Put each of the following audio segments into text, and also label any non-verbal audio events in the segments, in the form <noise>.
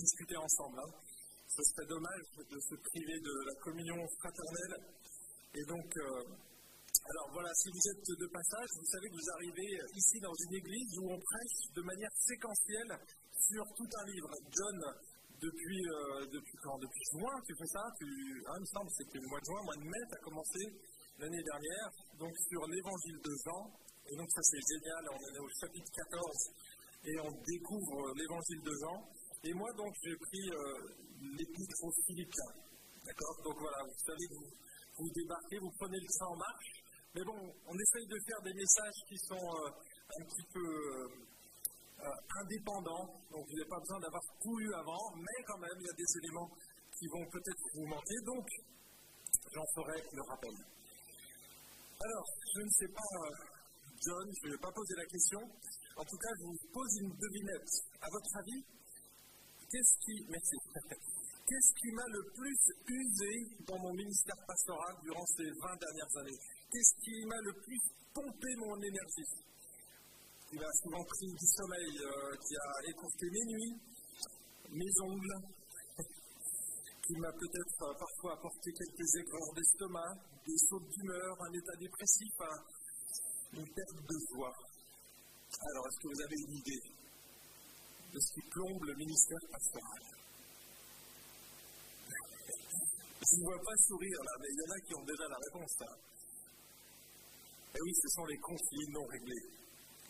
discuter ensemble. Hein. Ce serait dommage de se priver de la communion fraternelle. Et donc, euh, alors voilà, si vous êtes de passage, vous savez que vous arrivez ici dans une église où on prêche de manière séquentielle sur tout un livre. John, depuis, euh, depuis quand? Depuis juin, tu fais ça? Tu, hein, Il me semble que c'était le mois de juin, mois de mai, tu as commencé l'année dernière, donc sur l'évangile de Jean. Et donc ça c'est génial, on est au chapitre 14 et on découvre l'évangile de Jean. Et moi donc j'ai pris euh, l'épître aux Philippiens. D'accord? Donc voilà, vous savez, vous, vous débarquez, vous prenez le train en marche. Mais bon, on essaye de faire des messages qui sont euh, un petit peu euh, indépendants. Donc vous n'avez pas besoin d'avoir tout eu avant, mais quand même, il y a des éléments qui vont peut-être vous manquer. Donc, j'en ferai le rappel. Alors, je ne sais pas, John, je ne vais pas poser la question. En tout cas, je vous pose une devinette. À votre avis, qu'est-ce qui. Merci. <laughs> Qu'est-ce qui m'a le plus usé dans mon ministère pastoral durant ces 20 dernières années? Qu'est-ce qui m'a le plus pompé mon énergie? Qui m'a souvent pris du sommeil, euh, qui a écourté mes nuits, mes ongles, <laughs> qui m'a peut-être euh, parfois apporté quelques aigreurs d'estomac, des sautes d'humeur, un état dépressif, une perte de joie. Alors, est-ce que vous avez une idée? De ce qui plombe le ministère pastoral Je ne vois pas sourire là, mais il y en a qui ont déjà la réponse là. Et eh oui, ce sont les conflits non réglés.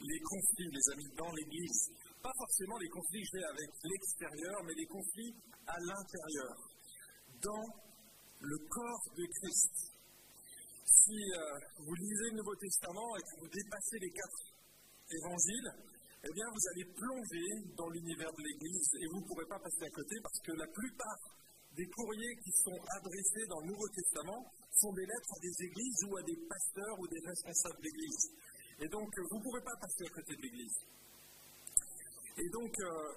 Les conflits, les amis, dans l'Église. Pas forcément les conflits que j'ai avec l'extérieur, mais les conflits à l'intérieur. Dans le corps de Christ. Si euh, vous lisez le Nouveau Testament et que vous dépassez les quatre évangiles, eh bien, vous allez plonger dans l'univers de l'Église et vous ne pourrez pas passer à côté parce que la plupart des courriers qui sont adressés dans le Nouveau Testament sont des lettres à des églises ou à des pasteurs ou des responsables d'église. Et donc, vous ne pourrez pas passer à côté de l'église. Et donc, euh,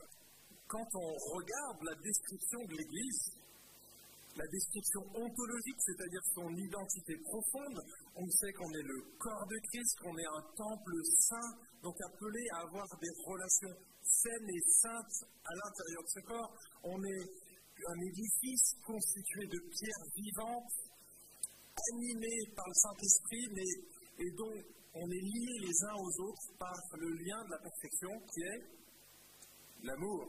quand on regarde la description de l'église, la description ontologique, c'est-à-dire son identité profonde, on sait qu'on est le corps de Christ, qu'on est un temple saint, donc appelé à avoir des relations saines et saintes à l'intérieur de ce corps. On est un édifice constitué de pierres vivantes, animé par le Saint-Esprit, mais et dont on est liés les uns aux autres par le lien de la perfection qui est l'amour.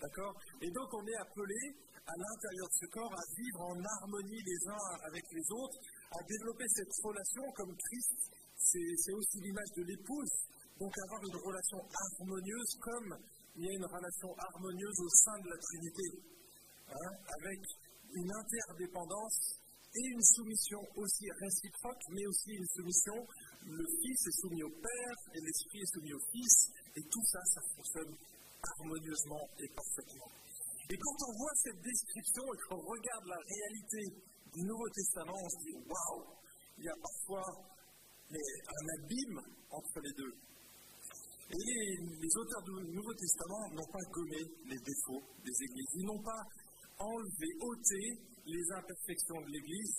D'accord? Et donc on est appelé à l'intérieur de ce corps à vivre en harmonie les uns avec les autres, à développer cette relation comme Christ, c'est aussi l'image de l'épouse, donc avoir une relation harmonieuse comme il y a une relation harmonieuse au sein de la Trinité. Hein, avec une interdépendance et une soumission aussi réciproque, mais aussi une soumission. Le Fils est soumis au Père et l'Esprit est soumis au Fils, et tout ça, ça fonctionne harmonieusement et parfaitement. Et quand on voit cette description et qu'on regarde la réalité du Nouveau Testament, on se dit waouh, il y a parfois un abîme entre les deux. Et les, auteurs du Nouveau Testament n'ont pas gommé les défauts des églises. Ils n'ont pas enlever, ôter les imperfections de l'Église,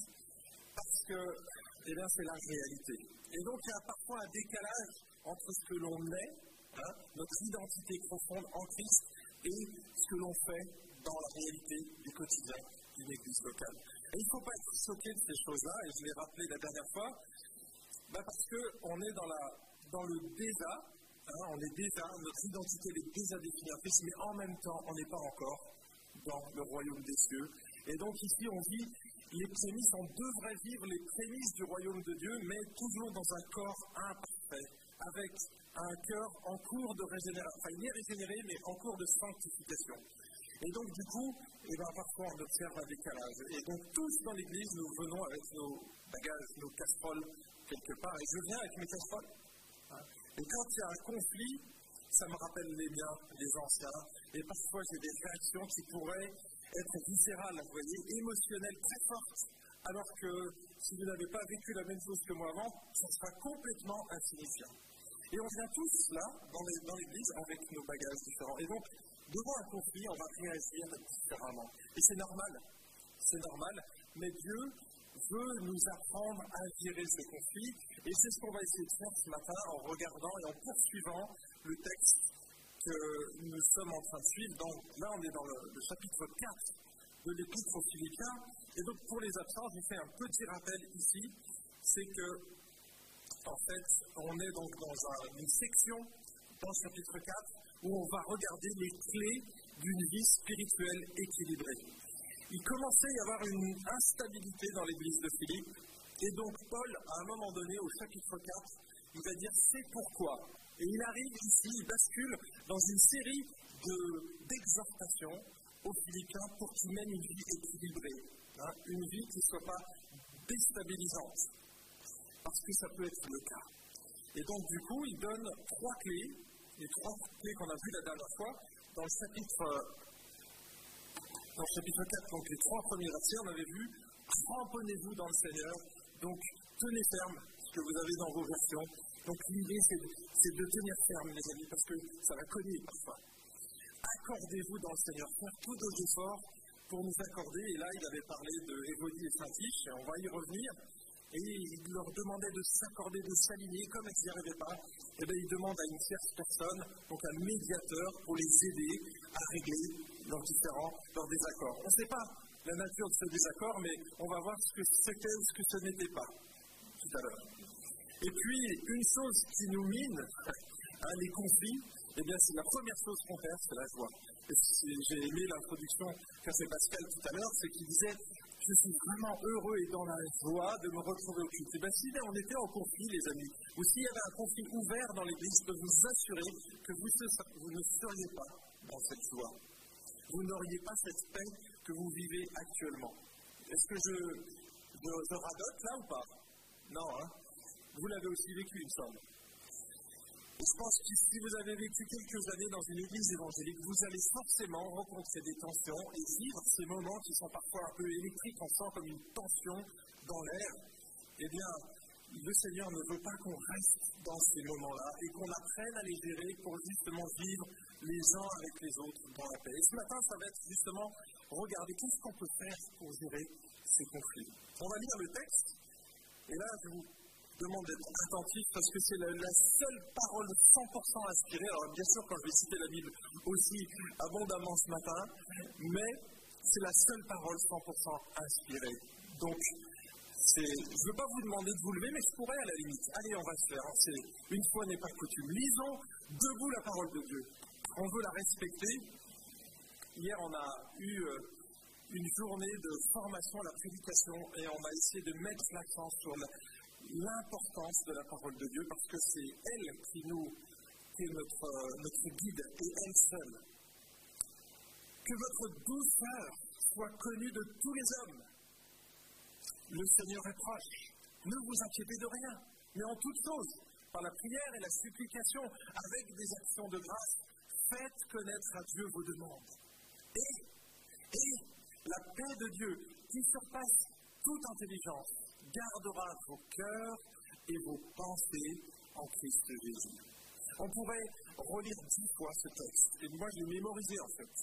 parce que eh c'est la réalité. Et donc il y a parfois un décalage entre ce que l'on est, hein, notre identité profonde en Christ, et ce que l'on fait dans la réalité du quotidien d'une Église locale. Et il ne faut pas être choqué de ces choses-là, et je l'ai rappelé la dernière fois, bah, parce qu'on est dans, dans le déjà, hein, on est déjà, notre identité est déjà Christ, mais en même temps, on n'est pas encore dans le royaume des cieux. Et donc ici, on dit, les prémices, on devrait vivre les prémices du royaume de Dieu, mais toujours dans un corps imparfait, avec un cœur en cours de régénération, enfin il est régénéré, mais en cours de sanctification. Et donc, du coup, eh ben, parfois on observe un décalage. Et donc, tous dans l'église, nous venons avec nos bagages, nos casseroles quelque part. Et je viens avec mes casseroles. Et quand il y a un conflit, ça me rappelle les miens, les anciens, et parfois j'ai des réactions qui pourraient être viscérales, vous voyez, émotionnelles très fortes, alors que si vous n'avez pas vécu la même chose que moi avant, ça sera complètement insignifiant. Et on vient tous là, dans l'église, avec nos bagages différents. Et donc, devant un conflit, on va réagir différemment. Et c'est normal. C'est normal. Mais Dieu veut nous apprendre à gérer ce conflit. Et c'est ce qu'on va essayer de faire ce matin en regardant et en poursuivant le texte que nous sommes en train de suivre. Donc, là, on est dans le, chapitre 4 de l'Épître aux Philippiens. Et donc, pour les absents, je vous fais un petit rappel ici. C'est que, en fait, on est donc dans une section dans le chapitre 4 où on va regarder les clés d'une vie spirituelle équilibrée. Il commençait à y avoir une instabilité dans l'église de Philippe. Et donc, Paul, à un moment donné, au chapitre 4, il va dire c'est pourquoi? Et il arrive ici, il bascule dans une série d'exhortations aux Philippiens pour qu'ils mènent une vie équilibrée, hein, une vie qui ne soit pas déstabilisante, parce que ça peut être le cas. Et donc, du coup, il donne trois clés, les trois clés qu'on a vues la dernière fois, dans le chapitre, dans le chapitre 4, donc les trois premiers versets, on avait vu cramponnez-vous dans le Seigneur, donc tenez ferme ce que vous avez dans vos versions, donc l'idée, c'est de tenir ferme, les amis, parce que ça va cogner parfois. Accordez-vous dans le Seigneur, faire tous nos efforts pour nous accorder. Et là, il avait parlé de Évodie et et on va y revenir. Et il leur demandait de s'accorder, de s'aligner, comme elles n'y arrivaient pas. Et eh bien, il demande à une tierce personne, donc un médiateur, pour les aider à régler leurs différents, leurs désaccords. On ne sait pas la nature de ce désaccord, mais on va voir ce que c'était ou ce que ce n'était pas tout à l'heure. Et puis, une chose qui nous mine, <laughs> hein, les conflits, eh bien, c'est la première chose qu'on perd, c'est la joie. J'ai aimé l'introduction qu'a fait Pascal tout à l'heure, c'est qu'il disait Je suis vraiment heureux et dans la joie de me retrouver au culte. Et eh bien, si on était en conflit, les amis, ou s'il y avait un conflit ouvert dans l'Église, je peux vous assurer que vous, ne seriez pas dans cette joie. Vous n'auriez pas cette paix que vous vivez actuellement. Est-ce que je, je, radote là ou pas? Non, hein vous l'avez aussi vécu, il me semble. Et je pense que si vous avez vécu quelques années dans une église évangélique, vous allez forcément rencontrer des tensions et vivre ces moments qui sont parfois un peu électriques, on sent comme une tension dans l'air. Eh bien, le Seigneur ne veut pas qu'on reste dans ces moments-là et qu'on apprenne à les gérer pour justement vivre les uns avec les autres dans la paix. Et ce matin, ça va être justement regarder qu'est-ce qu'on peut faire pour gérer ces conflits? On va lire le texte. Et là, je vous demande d'être attentif parce que c'est la, seule parole 100% inspirée. Alors bien sûr, quand je vais citer la Bible aussi abondamment ce matin, mais c'est la seule parole 100% inspirée. Donc, je ne veux pas vous demander de vous lever, mais je pourrais à la limite. Allez, on va se faire. C'est une fois n'est pas coutume. Lisons debout la parole de Dieu. On veut la respecter. Hier, on a eu euh, une journée de formation à la prédication et on a essayé de mettre l'accent sur l'importance de la parole de Dieu parce que c'est elle qui nous, est notre, notre guide et elle seule. Que votre douceur soit connue de tous les hommes. Le Seigneur est proche. Ne vous inquiétez de rien, mais en toute chose, par la prière et la supplication, avec des actions de grâce, faites connaître à Dieu vos demandes. Et, la paix de Dieu, qui surpasse toute intelligence, gardera vos cœurs et vos pensées en Christ Jésus. On pourrait relire dix fois ce texte, et moi je l'ai mémorisé en fait,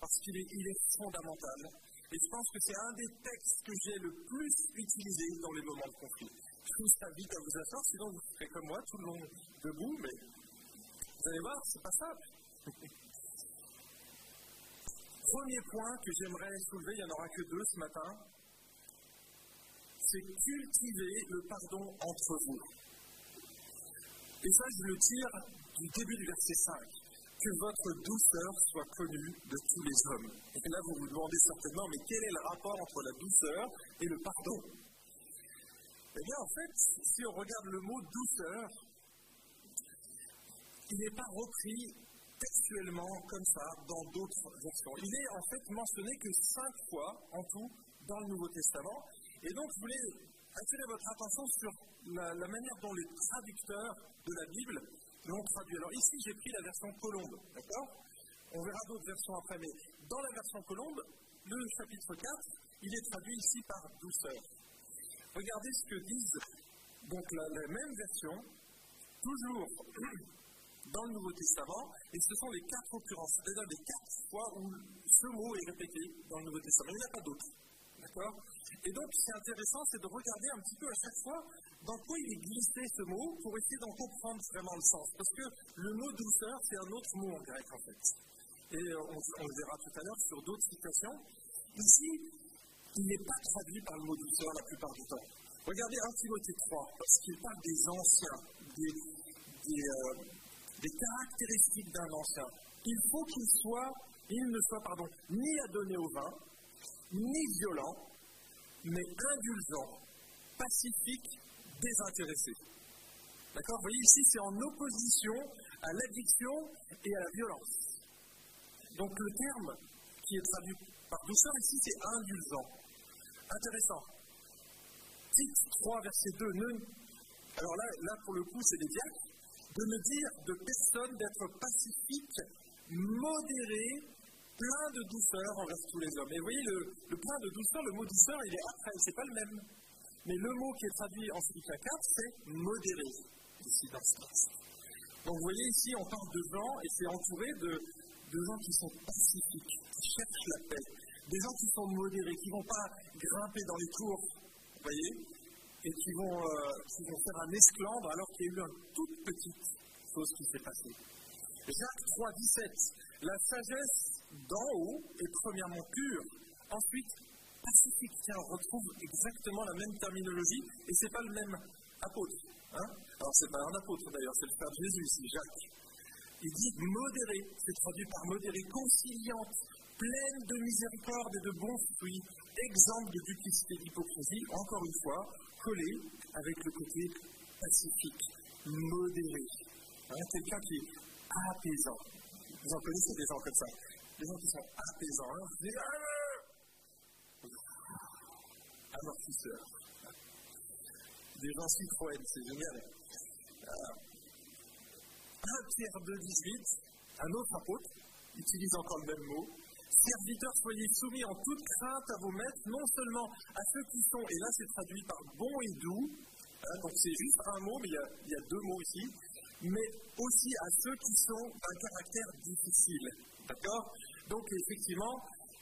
parce qu'il est, fondamental. Et je pense que c'est un des textes que j'ai le plus utilisé dans les moments de conflit. Je vous invite à vous asseoir, sinon vous serez comme moi, tout le long debout, mais vous allez voir, c'est pas simple. Premier point que j'aimerais soulever, il n'y en aura que deux ce matin, c'est cultiver le pardon entre vous. Et ça, je le tire du début du verset 5. Que votre douceur soit connue de tous les hommes. Et là, vous vous demandez certainement, mais quel est le rapport entre la douceur et le pardon? Eh bien, en fait, si on regarde le mot douceur, il n'est pas repris textuellement comme ça dans d'autres versions. Il est en fait mentionné que cinq fois en tout dans le Nouveau Testament, et donc, je voulais attirer votre attention sur la, manière dont les traducteurs de la Bible l'ont traduit. Alors ici, j'ai pris la version Colombe, d'accord? On verra d'autres versions après, mais dans la version Colombe, le chapitre 4, il est traduit ici par douceur. Regardez ce que disent donc la, même version, toujours <clears throat> dans le Nouveau Testament, et ce sont les quatre occurrences, c'est-à-dire les quatre fois où ce mot est répété dans le Nouveau Testament. Il n'y a pas d'autres. D'accord? Et donc, ce qui est intéressant, c'est de regarder un petit peu à chaque fois dans quoi il est glissé ce mot pour essayer d'en comprendre vraiment le sens. Parce que le mot douceur, c'est un autre mot en grec en fait. Et on, le verra tout à l'heure sur d'autres citations. Ici, il n'est pas traduit par le mot douceur la plupart du temps. Regardez 1 Timothée 3, parce qu'il parle des anciens, des, euh, des, caractéristiques d'un ancien. Il faut qu'il soit, il ne soit, ni adonné au vin, ni violent, mais indulgent, pacifique, désintéressé. D'accord? Vous voyez, ici, c'est en opposition à l'addiction et à la violence. Donc le terme qui est traduit par douceur ici, c'est indulgent. Intéressant. Tite 3, verset 2. alors là, là, pour le coup, c'est des diacres. De ne dire de personne d'être pacifique, modéré, plein de douceur envers tous les hommes. Et vous voyez, le, le plein de douceur, le mot douceur, il est après, c'est pas le même. Mais le mot qui est traduit en Philippiens 4, c'est modéré, ici dans ce. Donc vous voyez ici, on parle de gens, et c'est entouré de, de gens qui sont pacifiques, qui cherchent la paix, des gens qui sont modérés, qui ne vont pas grimper dans les tours, vous voyez, et qui vont, euh, qui vont faire un esclandre alors qu'il y a eu une toute petite chose qui s'est passée. Jacques 3, 17. La sagesse d'en haut est premièrement pure, ensuite pacifique. Tiens, on retrouve exactement la même terminologie, et ce n'est pas le même apôtre. Hein Alors, ce n'est pas un apôtre d'ailleurs, c'est le frère Jésus ici, Jacques. Il dit modéré, c'est traduit par modéré, conciliante, pleine de miséricorde et de bons fruits, exemple de duplicité et d'hypocrisie, encore une fois, collé avec le côté pacifique, modéré. Hein, Quelqu'un qui est apaisant. Vous en connaissez des gens comme ça. Des gens qui sont apaisants. Hein amortisseur. Des gens Citroën, c'est génial. Euh, 1 Pierre 2, 18, un autre apôtre utilise encore le même mot. Serviteurs, soyez soumis en toute crainte à vos maîtres, non seulement à ceux qui sont, et là c'est traduit par bon et doux, hein, donc c'est juste un mot, mais il y, a, deux mots ici, mais aussi à ceux qui sont d'un caractère difficile. D'accord? Donc effectivement,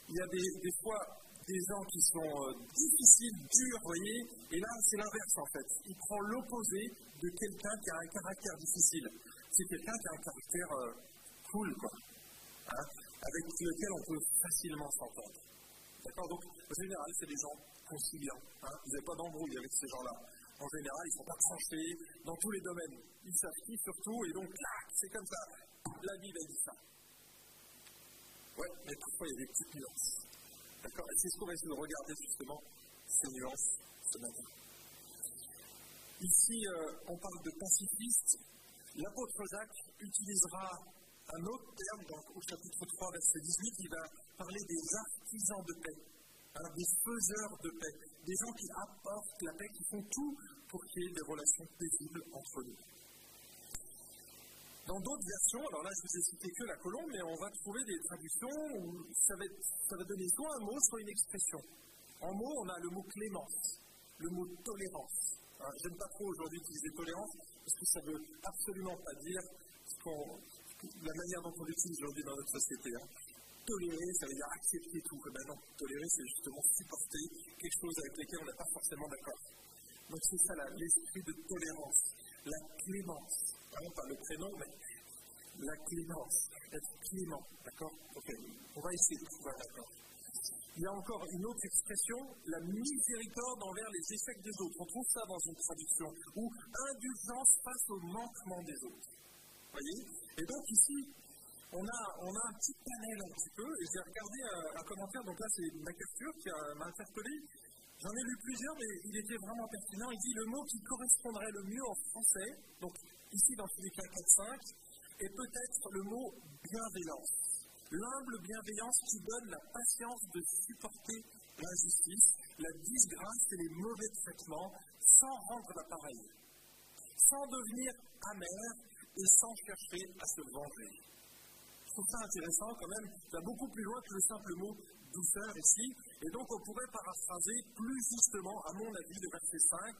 il y a des, fois des gens qui sont euh, difficiles, durs, vous voyez, et là c'est l'inverse en fait. Il prend l'opposé de quelqu'un qui a un caractère difficile. C'est quelqu'un qui a un caractère euh, cool, quoi, hein, avec lequel on peut facilement s'entendre. D'accord? Donc, en général, c'est des gens conciliants. Hein. Vous n'avez pas d'embrouille avec ces gens-là. En général, ils ne sont pas tranchés dans tous les domaines. Ils savent surtout, et donc, c'est comme ça. La Bible, elle dit ça. Ouais, mais parfois, il y a des petites nuances. D'accord? Et c'est ce qu'on va essayer de regarder justement, ces nuances, ce matin. Ici, euh, on parle de pacifiste. L'apôtre Jacques utilisera un autre terme donc, au chapitre 3, verset 18. Il va parler des artisans de paix, hein, des faiseurs de paix, des gens qui apportent la paix, qui font tout pour qu'il y ait des relations paisibles entre nous. Dans d'autres versions, alors là je vous ai cité que la colombe, mais on va trouver des traductions où ça va, donner soit un mot, soit une expression. En mots, on a le mot clémence, le mot tolérance. Hein, J'aime pas trop aujourd'hui utiliser tolérance, parce que ça ne veut absolument pas dire la manière dont on l'utilise aujourd'hui dans notre société. Hein. Tolérer, ça veut dire accepter tout. Eh ben non, tolérer, c'est justement supporter quelque chose avec lequel on n'est pas forcément d'accord. Donc c'est ça l'esprit de tolérance, la clémence non pas le prénom, mais la clémence, être clément, d'accord? Ok, on va essayer de trouver un accord. Il y a encore une autre expression, la miséricorde envers les échecs des autres. On trouve ça dans une traduction, ou indulgence face au manquement des autres. Voyez Et donc ici, on a, on a un petit panel un petit peu, et j'ai regardé un, un, commentaire, donc là c'est MacArthur qui m'a interpellé. J'en ai lu plusieurs, mais il était vraiment pertinent. Il dit le mot qui correspondrait le mieux en français, donc ici dans Philippiens 4.5, est peut-être le mot bienveillance. L'humble bienveillance qui donne la patience de supporter l'injustice, la disgrâce et les mauvais traitements sans rendre l'appareil, sans devenir amer et sans chercher à se venger. Je trouve ça intéressant quand même, ça va beaucoup plus loin que le simple mot douceur ici, et donc on pourrait paraphraser plus justement, à mon avis, le verset 5,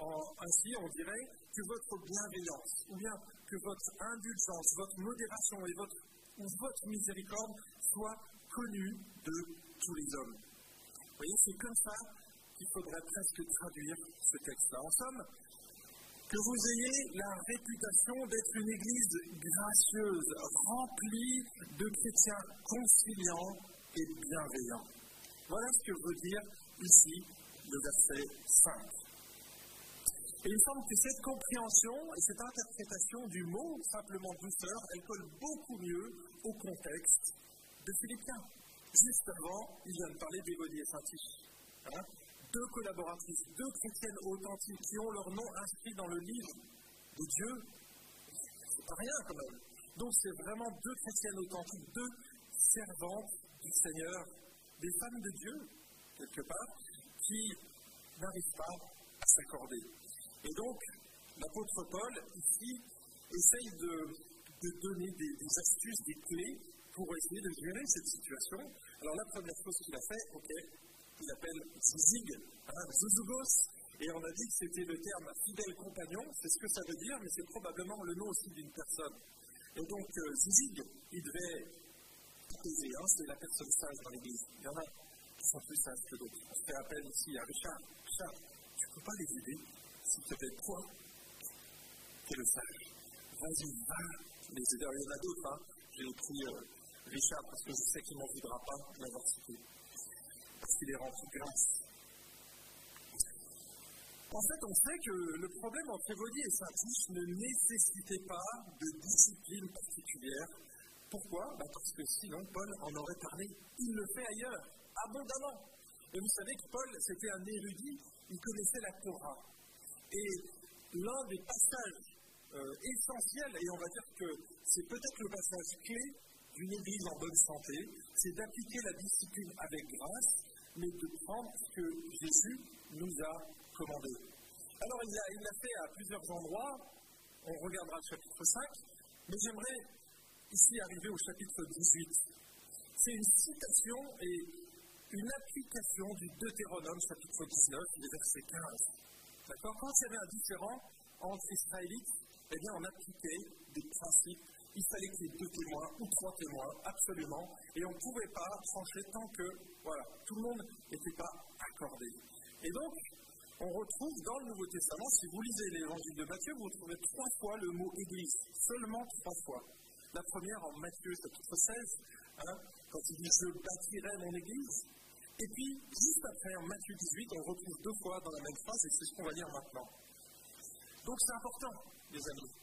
ainsi, on dirait que votre bienveillance, ou bien que votre indulgence, votre modération et votre, ou votre miséricorde soient connues de tous les hommes. Vous voyez, c'est comme ça qu'il faudrait presque traduire ce texte-là. En somme, que vous ayez la réputation d'être une église gracieuse, remplie de chrétiens conciliants et bienveillants. Voilà ce que veut dire ici le verset 5. Et il semble que cette compréhension et cette interprétation du mot simplement douceur, elle colle beaucoup mieux au contexte de Philippiens. Juste avant, il vient de parler d'Égonie et saint hein deux collaboratrices, deux chrétiennes authentiques qui ont leur nom inscrit dans le livre de Dieu. C'est pas rien quand même. Donc c'est vraiment deux chrétiennes authentiques, deux servantes du Seigneur, des femmes de Dieu, quelque part, qui n'arrivent pas à s'accorder. Et donc, l'apôtre Paul, ici, essaye de, donner des, astuces, des clés pour essayer de gérer cette situation. Alors, la première chose qu'il a fait, ok, il appelle zizig, hein, zouzugos, et on a dit que c'était le terme fidèle compagnon, c'est ce que ça veut dire, mais c'est probablement le nom aussi d'une personne. Et donc, euh, zizig, il devait apaiser, hein, c'est la personne sage dans l'église. Il y en a qui sont plus sages que d'autres. On fait appel ici à Richard. Richard, tu ne peux pas les aider s'il te plaît, toi, qui es le sage, vas-y, va les aider. Il y en a d'autres, hein. J'ai pris euh, Richard parce que je sais qu'il ne m'en voudra pas de l'avoir cité. Grâce. En fait, on sait que le problème entre Évoli et Saint-Tiche ne nécessitait pas de discipline particulière. Pourquoi? Bah, Parce que sinon, Paul en aurait parlé. Il le fait ailleurs, abondamment. Et vous savez que Paul, c'était un érudit, il connaissait la Torah. Et l'un des passages euh, essentiels, et on va dire que c'est peut-être le passage clé d'une église en bonne santé, c'est d'appliquer la discipline avec grâce, mais de prendre ce que Jésus nous a commandé. Alors il l'a fait à plusieurs endroits, on regardera le chapitre 5, mais j'aimerais ici arriver au chapitre 18. C'est une citation et une application du Deutéronome chapitre 19, les versets 15. D'accord? Quand il y avait un différent entre Israélites, eh bien, on appliquait des principes. Il fallait qu'il y ait deux témoins ou trois témoins, absolument. Et on ne pouvait pas trancher tant que, voilà, tout le monde n'était pas accordé. Et donc, on retrouve dans le Nouveau Testament, si vous lisez l'évangile de Matthieu, vous retrouvez trois fois le mot Église, seulement trois fois. La première en Matthieu chapitre 16, hein, quand il dit Je bâtirai mon Église. Et puis, juste après, en Matthieu 18, on retrouve deux fois dans la même phrase, et c'est ce qu'on va lire maintenant. Donc c'est important, les amis.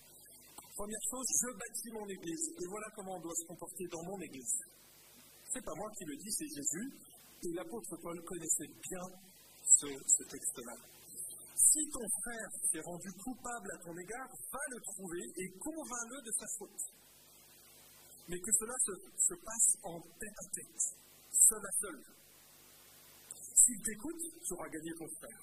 Première chose, je bâtis mon église, et voilà comment on doit se comporter dans mon église. C'est pas moi qui le dis, c'est Jésus, et l'apôtre Paul connaissait bien ce, texte-là. Si ton frère est rendu coupable à ton égard, va le trouver et convainc-le de sa faute. Mais que cela se, se passe en tête à tête, seul à seul, s'il t'écoute, tu auras gagné ton frère.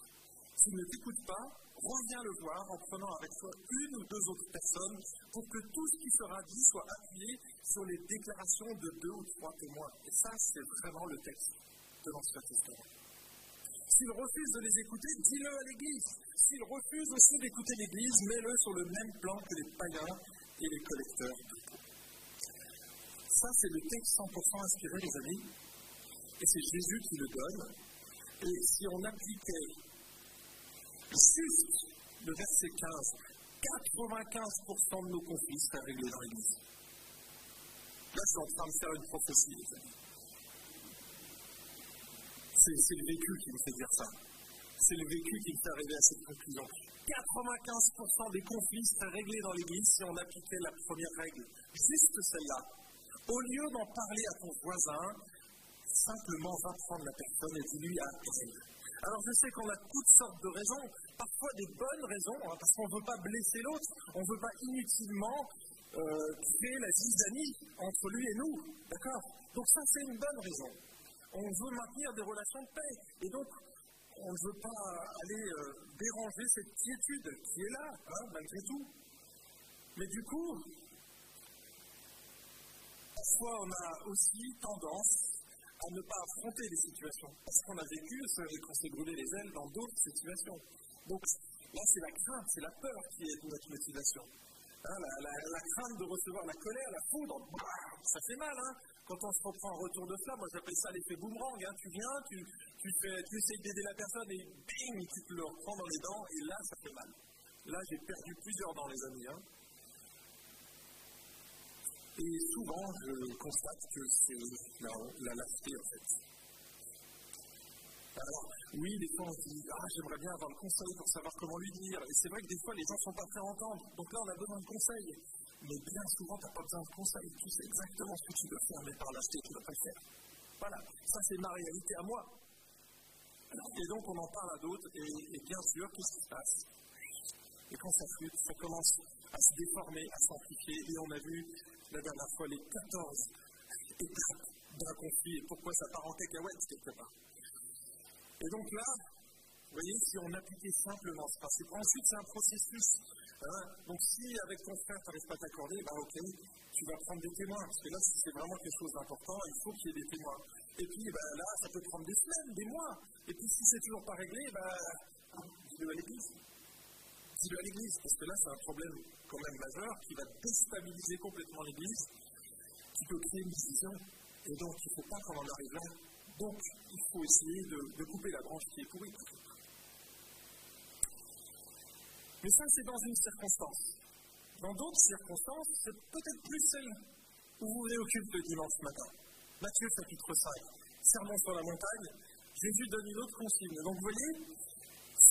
S'il ne t'écoute pas, reviens le voir en prenant avec toi une ou deux autres personnes pour que tout ce qui sera dit soit appuyé sur les déclarations de deux ou trois témoins. Et ça, c'est vraiment le texte de l'Ancien Testament. S'il refuse de les écouter, dis-le à l'Église. S'il refuse aussi d'écouter l'Église, mets-le sur le même plan que les païens et les collecteurs Ça, c'est le texte 100% inspiré, les amis. Et c'est Jésus qui le donne. Et si on appliquait juste le verset 15, 95% de nos conflits seraient réglés dans l'Église. Là, je suis en train de faire une prophétie, C'est le vécu qui me fait dire ça. C'est le vécu qui me fait arriver à cette conclusion. 95% des conflits seraient réglés dans l'Église si on appliquait la première règle, juste celle-là. Au lieu d'en parler à ton voisin, simplement va prendre la personne et dis-lui à Alors je sais qu'on a toutes sortes de raisons, parfois des bonnes raisons, hein, parce qu'on ne veut pas blesser l'autre, on ne veut pas inutilement euh, créer la zizanie entre lui et nous, d'accord? Donc ça c'est une bonne raison. On veut maintenir des relations de paix, et donc on ne veut pas aller euh, déranger cette quiétude qui est là, hein, malgré tout. Mais du coup, parfois on a aussi tendance ne pas affronter les situations. Parce qu'on a vécu qu'on s'est brûlé les ailes dans d'autres situations. Donc là, c'est la crainte, c'est la peur qui est notre motivation. Hein, la, crainte de recevoir la colère, la foudre, ça fait mal, hein quand on se reprend en retour de flamme, moi j'appelle ça l'effet boomerang. Hein. Tu viens, tu, tu, fais, tu essayes d'aider la personne et bing, tu te le reprends dans les dents et là ça fait mal. Là j'ai perdu plusieurs dents, les amis. Et souvent je constate que c'est la, la en fait. Alors, oui, des fois on se dit Ah, j'aimerais bien avoir le conseil pour savoir comment lui dire. Et c'est vrai que des fois les gens ne sont pas prêts à entendre. Donc là, on a besoin de conseils. Mais bien souvent, tu n'as pas besoin de conseils. Tu sais exactement ce que tu dois faire, mais par l'acheter, tu ne dois pas le faire. Voilà, ça c'est ma réalité à moi. Et donc on en parle à d'autres, et, bien sûr, qu'est-ce qui se passe? Et quand ça flûte, ça commence à se déformer, à s'amplifier, et on a vu la dernière fois les 14 étapes d'un conflit, et pourquoi ça part en cacahuète quelque part. Et donc là, vous voyez, si on appliquait simplement ce principe, ensuite c'est un processus Hein? donc si avec ton frère tu n'arrives pas à t'accorder, bah ok, tu vas prendre des témoins, parce que là c'est vraiment quelque chose d'important, il faut qu'il y ait des témoins. Et puis bah, là, ça peut prendre des semaines, des mois. Et puis si c'est toujours pas réglé, bah, dis-le à l'église. À l'église, parce que là c'est un problème quand même majeur qui va déstabiliser complètement l'église, qui peut créer une division. Et donc il ne faut pas qu'on en arrive là. Donc il faut essayer de, couper la branche qui est pourrie. Mais ça, c'est dans une circonstance. Dans d'autres circonstances, c'est peut-être plus celle où vous au culte le dimanche matin. Matthieu chapitre 5, Sermon sur la montagne, Jésus donne une autre consigne. Donc vous voyez,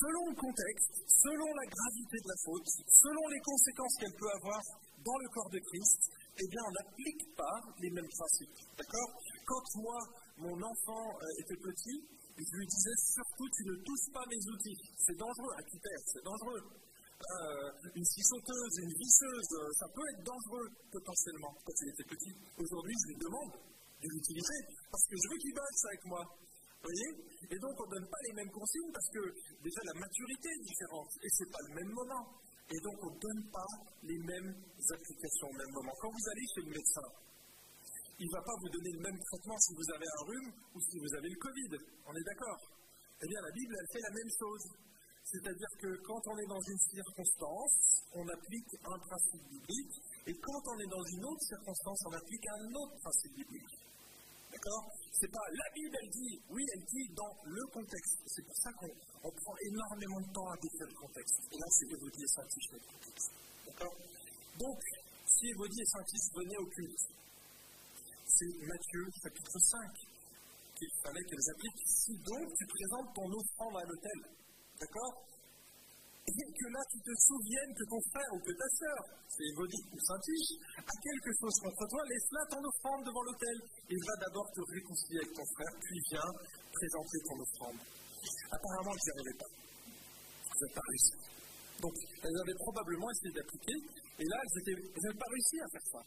selon le contexte, selon la gravité de la faute, selon les conséquences qu'elle peut avoir dans le corps de Christ, eh bien, on n'applique pas les mêmes principes. D'accord? Quand moi, mon enfant euh, était petit, je lui disais surtout, tu ne touches pas mes outils. C'est dangereux, qui perd, c'est dangereux. Euh, une scie sauteuse, une visseuse, euh, ça peut être dangereux potentiellement quand il était petit. Aujourd'hui, je lui demande de l'utiliser parce que je veux qu'il bosse avec moi. Vous voyez Et donc, on ne donne pas les mêmes consignes parce que déjà la maturité est différente et ce n'est pas le même moment. Et donc, on ne donne pas les mêmes applications au même moment. Quand vous allez chez le médecin, il ne va pas vous donner le même traitement si vous avez un rhume ou si vous avez le Covid. On est d'accord? Eh bien, la Bible, elle fait la même chose. C'est-à-dire que quand on est dans une circonstance, on applique un principe biblique, et quand on est dans une autre circonstance, on applique un autre principe biblique. D'accord C'est pas la Bible, elle dit, oui, elle dit dans le contexte. C'est pour ça qu'on prend énormément de temps à décrire le contexte. Et là, c'est Évodie et Saint-Tiche, le contexte. D'accord Donc, si Évodie et Saint-Tiche venaient au culte, c'est Matthieu chapitre 5 qu'il fallait qu'elles appliquent. Si donc tu présentes ton offrande à l'autel, D'accord Et que là, tu te souviennes que ton frère ou que ta sœur, c'est Évodie ou Saint-Tige, a quelque chose contre toi, laisse-la ton offrande devant l'autel et va d'abord te réconcilier avec ton frère, puis viens présenter ton offrande. Apparemment, ils n'y arrivaient pas. Vous n'avez pas réussi. Donc, elles avaient probablement essayé d'appliquer, et là, elles n'avaient pas réussi à faire ça.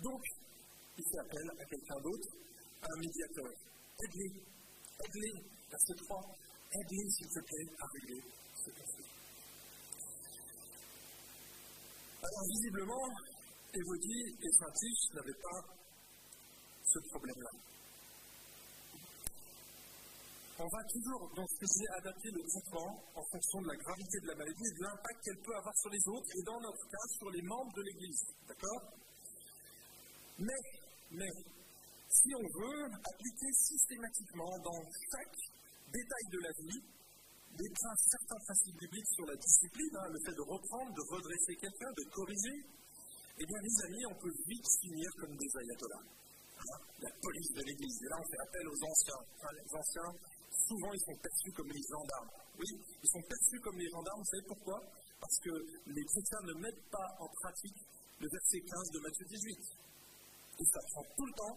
Donc, il appel à quelqu'un d'autre, à un médiateur. Aide-les. Aide-les. Verset 3 aidez, s'il te plaît, à régler ce conflit. Alors, visiblement, Évodie et Saint-Tiche n'avaient pas ce problème-là. On va toujours, dans ce j'ai adapter le traitement en fonction de la gravité de la maladie et de l'impact qu'elle peut avoir sur les autres, et dans notre cas, sur les membres de l'Église. D'accord? Mais, mais, si on veut appliquer systématiquement dans chaque détails de la vie, des certains principes bibliques sur la discipline, hein, le fait de reprendre, de redresser quelqu'un, de corriger, eh bien, les amis, on peut vite finir comme des ayatollahs. Hein, la police de l'Église. Et là, on fait appel aux anciens. Hein, les anciens, souvent, ils sont perçus comme les gendarmes. Oui, ils sont perçus comme les gendarmes. Vous savez pourquoi? Parce que les chrétiens ne mettent pas en pratique le verset 15 de Matthieu 18. Et ça prend tout le temps,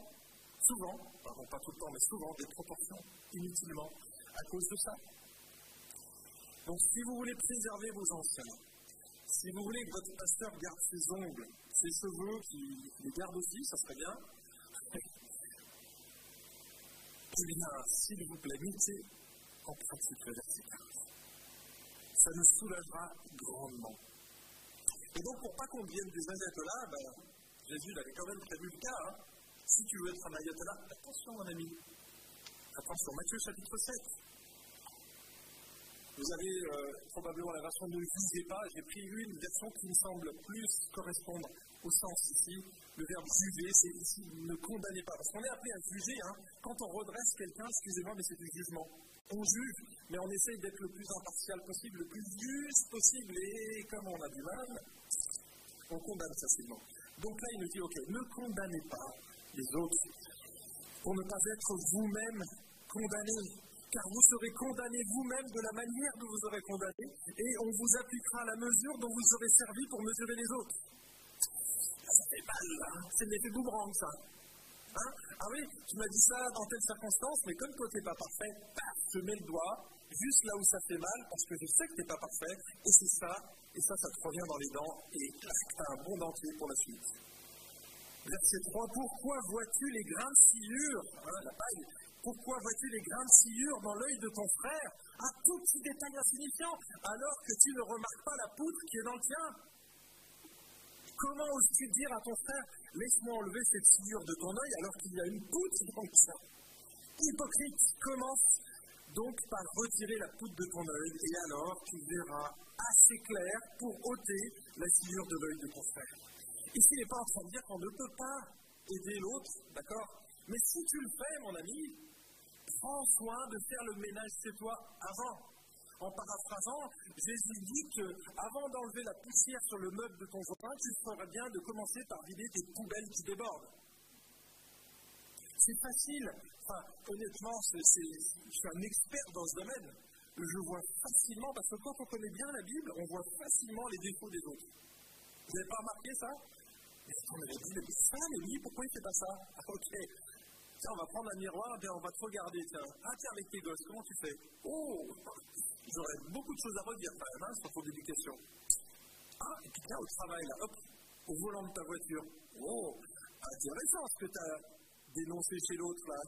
souvent, pardon, pas tout le temps, mais souvent, des proportions inutilement à cause de ça. Donc si vous voulez préserver vos anciens, si vous voulez que votre pasteur garde ses ongles, ses cheveux, qu'il les garde aussi, ça serait bien. <laughs> Eh bien, s'il vous plaît, mettez en pratique le vertical. Ça nous soulagera grandement. Et donc, pour pas qu'on devienne des ayatollahs, ben, Jésus avait quand même prévu le cas. Hein. Si tu veux être un ayatollah, attention mon ami. Attention, Matthieu chapitre 7. Vous avez euh, probablement la version ne visez pas. J'ai pris une version qui me semble plus correspondre au sens ici, le verbe juger, c'est ici ne condamnez pas. Parce qu'on est appelé à juger, hein, quand on redresse quelqu'un, excusez-moi, mais c'est du jugement. On juge, mais on essaye d'être le plus impartial possible, le plus juste possible, et comme on a du mal, on condamne facilement. Donc là, il nous dit, ok, ne condamnez pas les autres pour ne pas être vous-même condamné, car vous serez condamné vous-même de la manière dont vous aurez condamné, et on vous appliquera la mesure dont vous aurez servi pour mesurer les autres. Ça fait mal, là. C'est l'effet boomerang, ça. Hein? Ah oui, tu m'as dit ça dans telle circonstance, mais comme toi, tu n'es pas parfait, paf, je mets le doigt juste là où ça fait mal, parce que je sais que tu n'es pas parfait, et c'est ça, et ça, ça te revient dans les dents, et tu as un bon dentier pour la suite. Verset 3, pourquoi vois-tu les grains de sciure, hein, la paille, pourquoi vois-tu les grains de sciure dans l'œil de ton frère, un tout petit détail insignifiant, alors que tu ne remarques pas la poutre qui est dans le tien? Comment oses-tu dire à ton frère, laisse-moi enlever cette sciure de ton œil alors qu'il y a une poutre dans le tien? Hypocrite, commence donc par retirer la poutre de ton œil et alors tu verras assez clair pour ôter la sciure de l'œil de ton frère. Ici, il n'est pas en train de dire qu'on ne peut pas aider l'autre, d'accord? Mais si tu le fais, mon ami, prends soin de faire le ménage chez toi avant. En paraphrasant, Jésus dit que avant d'enlever la poussière sur le meuble de ton voisin, tu feras bien de commencer par vider tes poubelles qui débordent. C'est facile. Enfin, honnêtement, je suis un expert dans ce domaine. Je vois facilement, parce que quand on connaît bien la Bible, on voit facilement les défauts des autres. Vous n'avez pas remarqué ça on avait dit, mais ça, mais oui, pourquoi il ne fait pas ça ah. Tiens, on va prendre un miroir, et on va te regarder. Tiens, ah, tiens, avec tes gosses, comment tu fais? Oh J'aurais beaucoup de choses à redire quand même hein, sur ton éducation. Ah, et puis tiens, au travail, là, hop, au volant de ta voiture. Oh, intéressant ce que tu as dénoncé chez l'autre, là.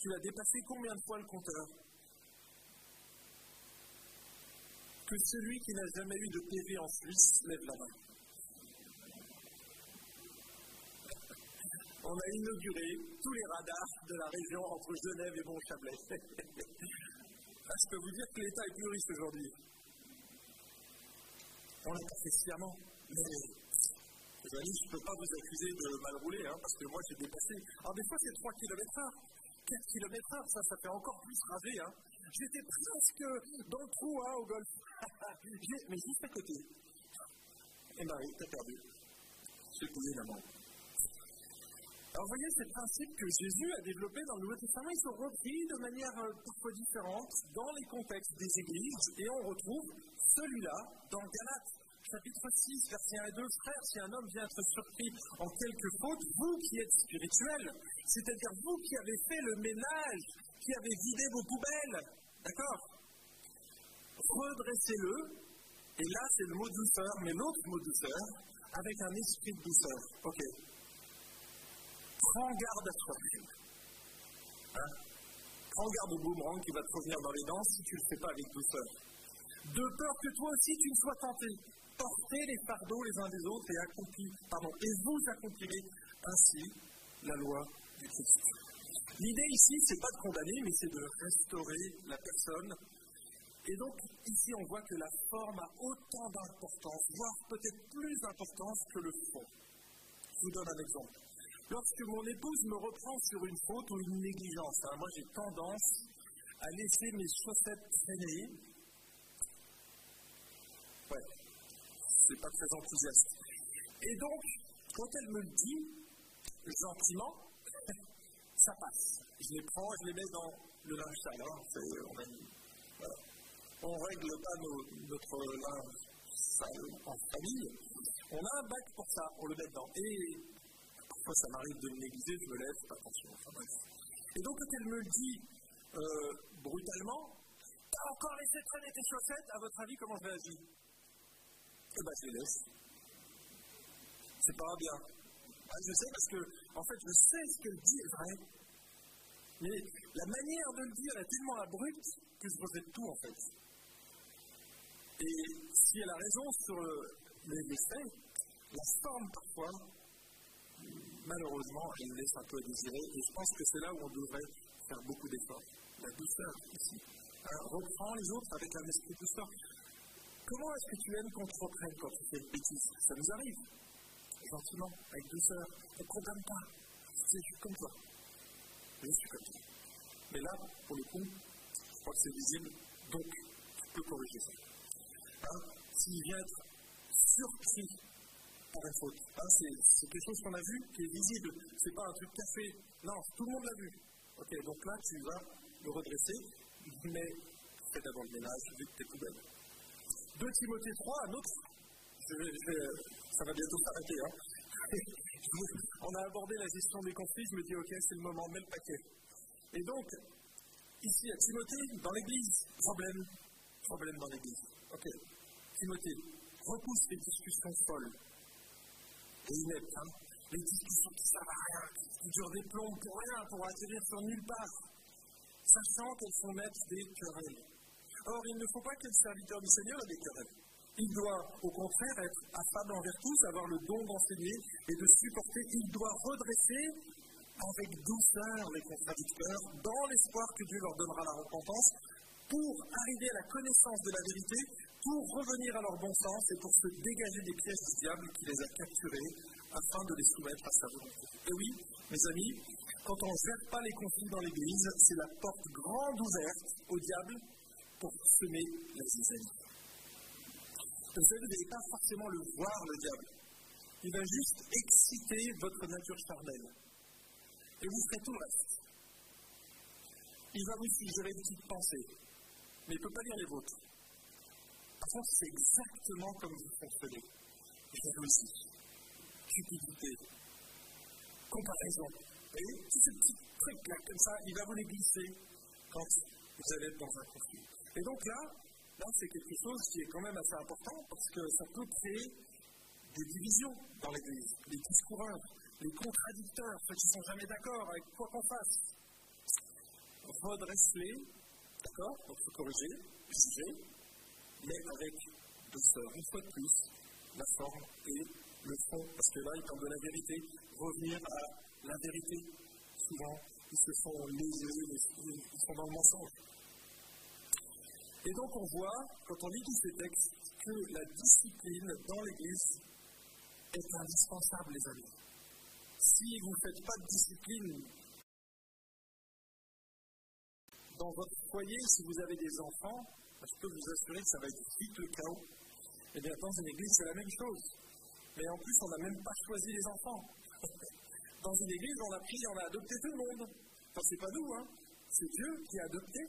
Tu as dépassé combien de fois le compteur? Que celui qui n'a jamais eu de PV en Suisse lève la main. On a inauguré tous les radars de la région entre Genève et Mont-Chablais. Ah, je peux vous dire que l'État est plus riche aujourd'hui. On l'a pas fait sciemment, mais les amis, je ne peux pas vous accuser de mal rouler, hein, parce que moi j'ai dépassé. Alors des fois c'est 3 km/h, 4 km/h, ça, ça fait encore plus raser. Hein. J'étais presque dans le trou hein, au golf. <laughs> mais juste à côté. Et Marie, t'as perdu. C'est la main. Alors vous voyez, ces principes que Jésus a développés dans le Nouveau Testament, ils sont repris de manière euh, parfois différente dans les contextes des églises, et on retrouve celui-là dans Galates, chapitre 6, versets 1 et 2. Frères, si un homme vient être surpris en quelque faute, vous qui êtes spirituels, c'est-à-dire vous qui avez fait le ménage, qui avez vidé vos poubelles, d'accord? Redressez-le, et là c'est le mot douceur, mais l'autre mot douceur, avec un esprit de douceur. Ok prends garde à toi-même. Hein? Prends garde au boomerang qui va te revenir dans les dents si tu ne le fais pas avec douceur. De peur que toi aussi tu ne sois tenté. Portez les fardeaux les uns des autres et, accomplis, pardon, et vous accomplirez ainsi la loi du Christ. L'idée ici, c'est pas de condamner, mais c'est de restaurer la personne. Et donc, ici, on voit que la forme a autant d'importance, voire peut-être plus d'importance que le fond. Je vous donne un exemple. Lorsque mon épouse me reprend sur une faute ou une négligence, hein, moi j'ai tendance à laisser mes chaussettes traîner. Ouais, c'est pas très enthousiaste. Et donc, quand elle me le dit, gentiment, <laughs> ça passe. Je les prends, je les mets dans le linge sale. Hein. on, ne règle pas notre linge sale en famille. On a un bac pour ça, on le met dedans. Et ça m'arrive de me négliger, je me lève, attention, enfin bref. Et donc, quand elle me le dit euh, brutalement, t'as encore laissé traîner tes chaussettes, à votre avis, comment je réagis? Eh ben, je les laisse. C'est pas bien. Ah, je sais parce que, en fait, je sais ce qu'elle dit est vrai. Mais la manière de le dire est tellement abrupte que je rejette tout, en fait. Et si elle a raison sur les faits, la forme parfois malheureusement, elle laisse un peu à désirer. Et je pense que c'est là où on devrait faire beaucoup d'efforts. La douceur ici. reprends les autres avec un esprit douceur. Comment est-ce que tu aimes qu'on te reprenne quand tu fais une bêtise? Ça nous arrive. gentiment, avec douceur. Ne condamne pas. C'est comme toi. Je suis comme toi. Mais là, pour le coup, je crois que c'est visible, donc tu peux corriger ça. Hein? S'il vient être surpris hein, c'est quelque chose qu'on a vu qui est visible. C'est pas un truc café. Non, tout le monde l'a vu. Ok, donc là, tu vas le redresser, mais fais d'abord le ménage, vite tes poubelles. 2 Timothée 3, un autre. ça va bientôt s'arrêter. Hein. <laughs> On a abordé la gestion des conflits, je me dis, ok, c'est le moment, mets le paquet. Et donc, ici à Timothée, dans l'église, problème, problème dans l'église. Ok, Timothée, repousse les discussions folles hein. les discussions qui servent à rien, qui durent des plombs pour rien, pour atterrir sur nulle part, sachant qu'elles sont maîtres des querelles. Or, il ne faut pas que le serviteur du Seigneur ait des querelles. Il doit, au contraire, être affable envers tous, avoir le don d'enseigner et de supporter. Il doit redresser avec douceur les contradicteurs, dans l'espoir que Dieu leur donnera la repentance, pour arriver à la connaissance de la vérité, pour revenir à leur bon sens et pour se dégager des pièges du diable qui les a capturés, afin de les soumettre à sa volonté. Et oui, mes amis, quand on ne gère pas les conflits dans l'Église, c'est la porte grande ouverte au diable pour semer la zizanie. Vous savez, vous pas forcément le voir, le diable. Il va juste exciter votre nature charnelle. Et vous ferez tout le reste. Il va vous suggérer des petites pensées, mais il ne peut pas lire les vôtres. C'est exactement comme vous fonctionnez. Jalousie, cupidité, comparaison. Voyez, tous ces petits trucs-là, comme ça, il va vous les glisser quand vous allez être dans un conflit. Et donc là, là c'est quelque chose qui est quand même assez important parce que ça peut créer des divisions dans l'Église, des discoureurs, les contradicteurs, ceux qui ne sont jamais d'accord avec quoi qu'on fasse. Redresse-les, d'accord Donc il corriger, juger, mais avec douceur. Une fois de plus, la forme et le fond, parce que là, il parle de la vérité, revenir à la vérité. Souvent, ils se sont lésés, ils sont dans le mensonge. Et donc, on voit, quand on lit tous ces textes, que la discipline dans l'Église est indispensable, les amis. Si vous ne faites pas de discipline dans votre foyer, si vous avez des enfants, je peux vous assurer que ça va être vite le chaos. Et bien, dans une église, c'est la même chose. Mais en plus, on n'a même pas choisi les enfants. <laughs> Dans une église, on a pris, on a adopté tout le monde. Enfin, c'est pas nous, hein. C'est Dieu qui a adopté.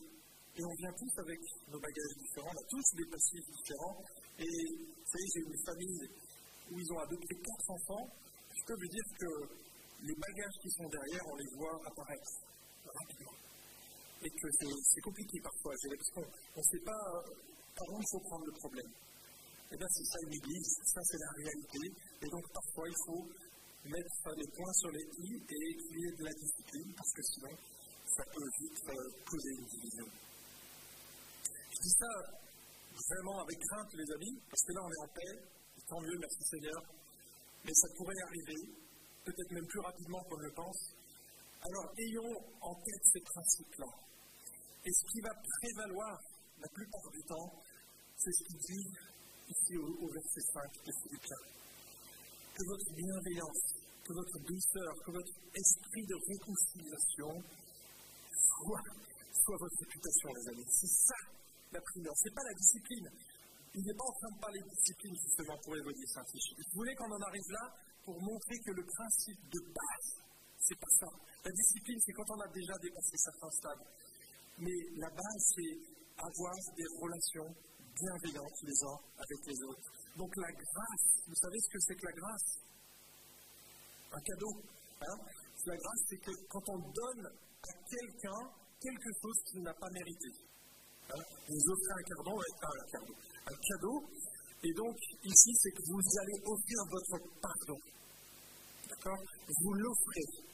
Et on vient tous avec nos bagages différents, on a tous des passifs différents. Et vous savez, j'ai une famille où ils ont adopté quatre enfants. Je peux vous dire que les bagages qui sont derrière, on les voit apparaître rapidement. Et que c'est compliqué parfois. J'ai l'impression qu'on ne sait pas par où il faut prendre le problème. Et bien, c'est ça une église, ça c'est la réalité. Et donc, parfois, il faut mettre les points sur les i et créer de la discipline, parce que sinon, ça peut vite euh, causer une division. Je dis ça vraiment avec crainte, les amis, parce que là, on est en paix, tant mieux, merci Seigneur. Mais ça pourrait arriver, peut-être même plus rapidement qu'on le pense. Alors, ayons en tête ces principes-là. Et ce qui va prévaloir la plupart du temps, c'est ce qu'il dit ici au, verset 5 de Philippiens. Que votre bienveillance, que votre douceur, que votre esprit de réconciliation soit, votre réputation, les amis. C'est ça la prière. Ce n'est pas la discipline. Il n'est pas en train de parler de discipline justement pour évoluer Saint-Fiche. Il voulait qu'on en arrive là pour montrer que le principe de base, c'est pas ça. La discipline, c'est quand on a déjà dépassé certains stades. Mais la base, c'est avoir des relations bienveillantes les uns avec les autres. Donc la grâce, vous savez ce que c'est que la grâce? Un cadeau. Hein? La grâce, c'est que quand on donne à quelqu'un quelque chose qu'il n'a pas mérité. Hein? Vous offrez un cadeau, un cadeau, un cadeau, et donc ici, c'est que vous allez offrir votre pardon. D'accord? Vous l'offrez.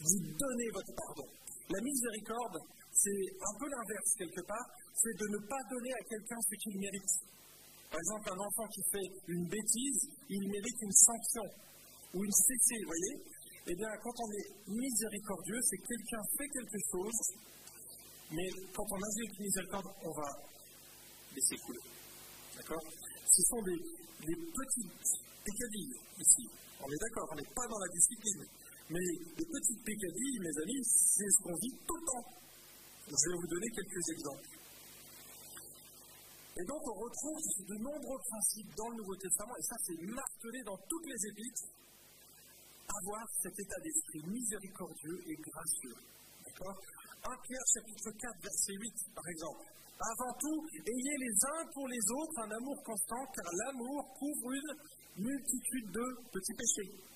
Vous donnez votre pardon. La miséricorde, c'est un peu l'inverse quelque part, c'est de ne pas donner à quelqu'un ce qu'il mérite. Par exemple, un enfant qui fait une bêtise, il mérite une sanction ou une cessée, vous voyez Eh bien, quand on est miséricordieux, c'est que quelqu'un fait quelque chose, mais quand on avec miséricorde, on va laisser couler. D'accord? Ce sont des, des petites pécadilles ici. On est d'accord, on n'est pas dans la discipline. Mais les petites pécadilles, mes amis, c'est ce qu'on vit tout le temps. Je vais vous donner quelques exemples. Et donc, on retrouve de nombreux principes dans le Nouveau Testament, et ça, c'est martelé dans toutes les épîtres, avoir cet état d'esprit miséricordieux et gracieux. D'accord? 1 Pierre chapitre 4, verset 8, par exemple. Avant tout, ayez les uns pour les autres un amour constant, car l'amour couvre une multitude de petits péchés.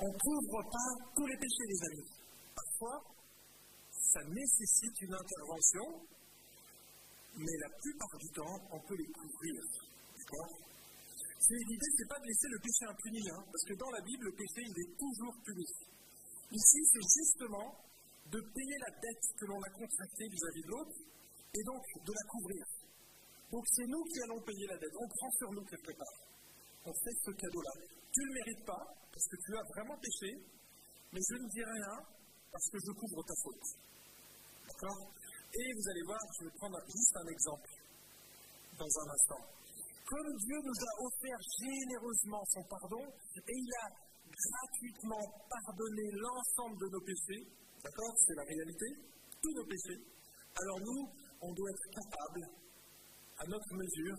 On ne couvre pas tous les péchés, les amis. Parfois, ça nécessite une intervention, mais la plupart du temps, on peut les couvrir. D'accord? L'idée, ce n'est pas de laisser le péché impuni, hein, parce que dans la Bible, le péché, il est toujours puni. Ici, c'est justement de payer la dette que l'on a contractée vis-à-vis de l'autre, et donc de la couvrir. Donc c'est nous qui allons payer la dette. On prend sur nous quelque part. On fait ce cadeau-là. Tu ne le mérites pas, parce que tu as vraiment péché, mais je ne dis rien, parce que je couvre ta faute. D'accord? Et vous allez voir, je vais prendre juste un exemple dans un instant. Comme Dieu nous a offert généreusement son pardon, et il a gratuitement pardonné l'ensemble de nos péchés, d'accord? C'est la réalité, tous nos péchés, alors nous, on doit être capable, à notre mesure,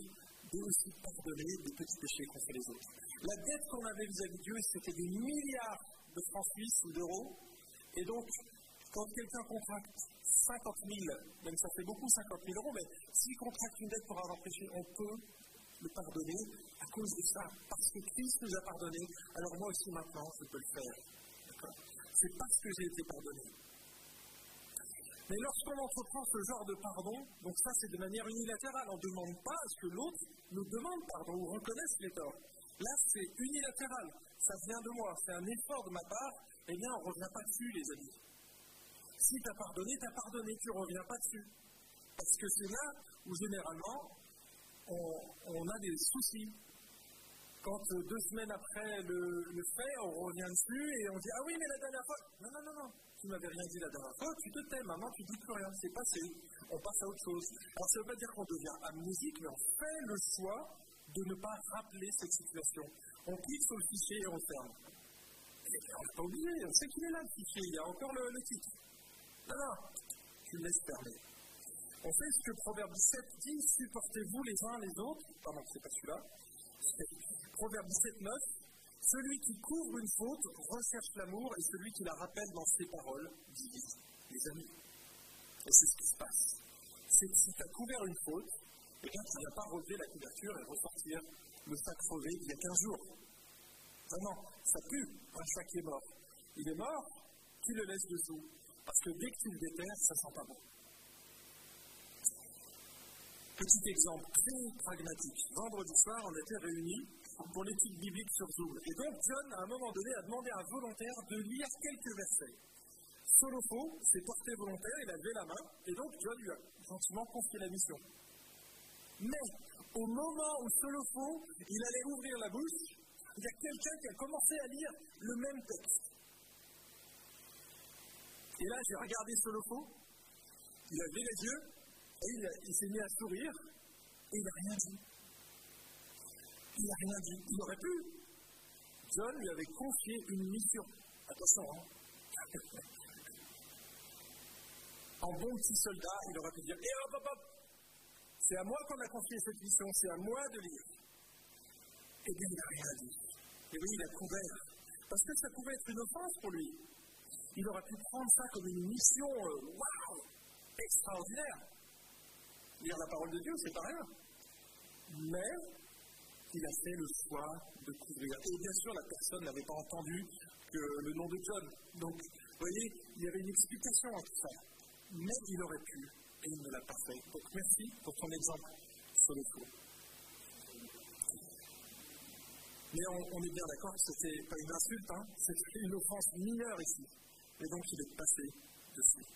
aussi pardonner les petits péchés qu'on fait les autres. La dette qu'on avait vis-à-vis de Dieu, c'était des milliards de francs suisses ou d'euros. Et donc, quand quelqu'un contracte 50 000, même ça fait beaucoup 50 000 euros, mais s'il contracte une dette pour avoir péché, on peut le pardonner à cause de ça. Parce que Christ nous a pardonné, alors moi aussi maintenant, je peux le faire. C'est parce que j'ai été pardonné. Mais lorsqu'on entreprend ce genre de pardon, donc ça c'est de manière unilatérale, on ne demande pas à ce que l'autre nous demande pardon ou reconnaisse les torts. Là c'est unilatéral, ça vient de moi, c'est un effort de ma part, eh bien on ne revient pas dessus les amis. Si tu as pardonné, tu as pardonné, tu ne reviens pas dessus. Parce que c'est là où généralement on, a des soucis. Quand euh, deux semaines après le, le fait, on revient dessus et on dit Ah oui, mais la dernière fois. Non, non, non, non tu m'avais rien dit la dernière fois, tu te tais, maintenant tu dis plus rien, c'est passé, on passe à autre chose. Alors ça ne veut pas dire qu'on devient amnésique, mais on fait le choix de ne pas rappeler cette situation. On clique sur le fichier et on ferme. Et on n'a pas oublié, on sait qu'il est là le fichier, il y a encore le, titre. Non, non, tu le laisses fermer. On fait ce que Proverbe 17 dit, supportez-vous les uns les autres. Pardon, c'est pas celui-là. Proverbe 17, 9. Celui qui couvre une faute recherche l'amour et celui qui la rappelle dans ses paroles divise les amis. Et c'est ce qui se passe. C'est que si tu as couvert une faute, eh bien, tu ne pas relever la couverture et ressortir le sac crevé il y a 15 jours. Vraiment, ça pue un chat qui est mort. Il est mort, tu le laisses dessous? Parce que dès que tu le déterres, ça sent pas bon. Petit exemple très pragmatique. Vendredi soir, on était réunis pour l'étude biblique sur Zoom. Et donc, John, à un moment donné, a demandé à un volontaire de lire quelques versets. Solofo s'est porté volontaire, il a levé la main, et donc John lui a gentiment confié la mission. Mais, au moment où Solofo, il allait ouvrir la bouche, il y a quelqu'un qui a commencé à lire le même texte. Et là, j'ai regardé Solofo, il a levé les yeux, et il, il s'est mis à sourire, et il n'a rien dit. Il n'a rien dit. Il aurait pu. John lui avait confié une mission. Attention, hein. en bon petit soldat, il aurait pu dire Eh hop, hop, hop C'est à moi qu'on a confié cette mission, c'est à moi de lire. Eh bien, il n'a rien dit. Et oui, il a couvert. Parce que ça pouvait être une offense pour lui. Il aurait pu prendre ça comme une mission, euh, waouh, extraordinaire. Lire la parole de Dieu, c'est pas rien. Mais il a fait le choix de couvrir. Et bien sûr, la personne n'avait pas entendu que le nom de John. Donc, vous voyez, il y avait une explication à tout ça. Mais il aurait pu, et il ne l'a pas fait. Donc, merci pour ton exemple sur le faux. Mais on, est bien d'accord que ce n'était pas une insulte, hein, c'était une offense mineure ici. Et donc, il est passé dessus.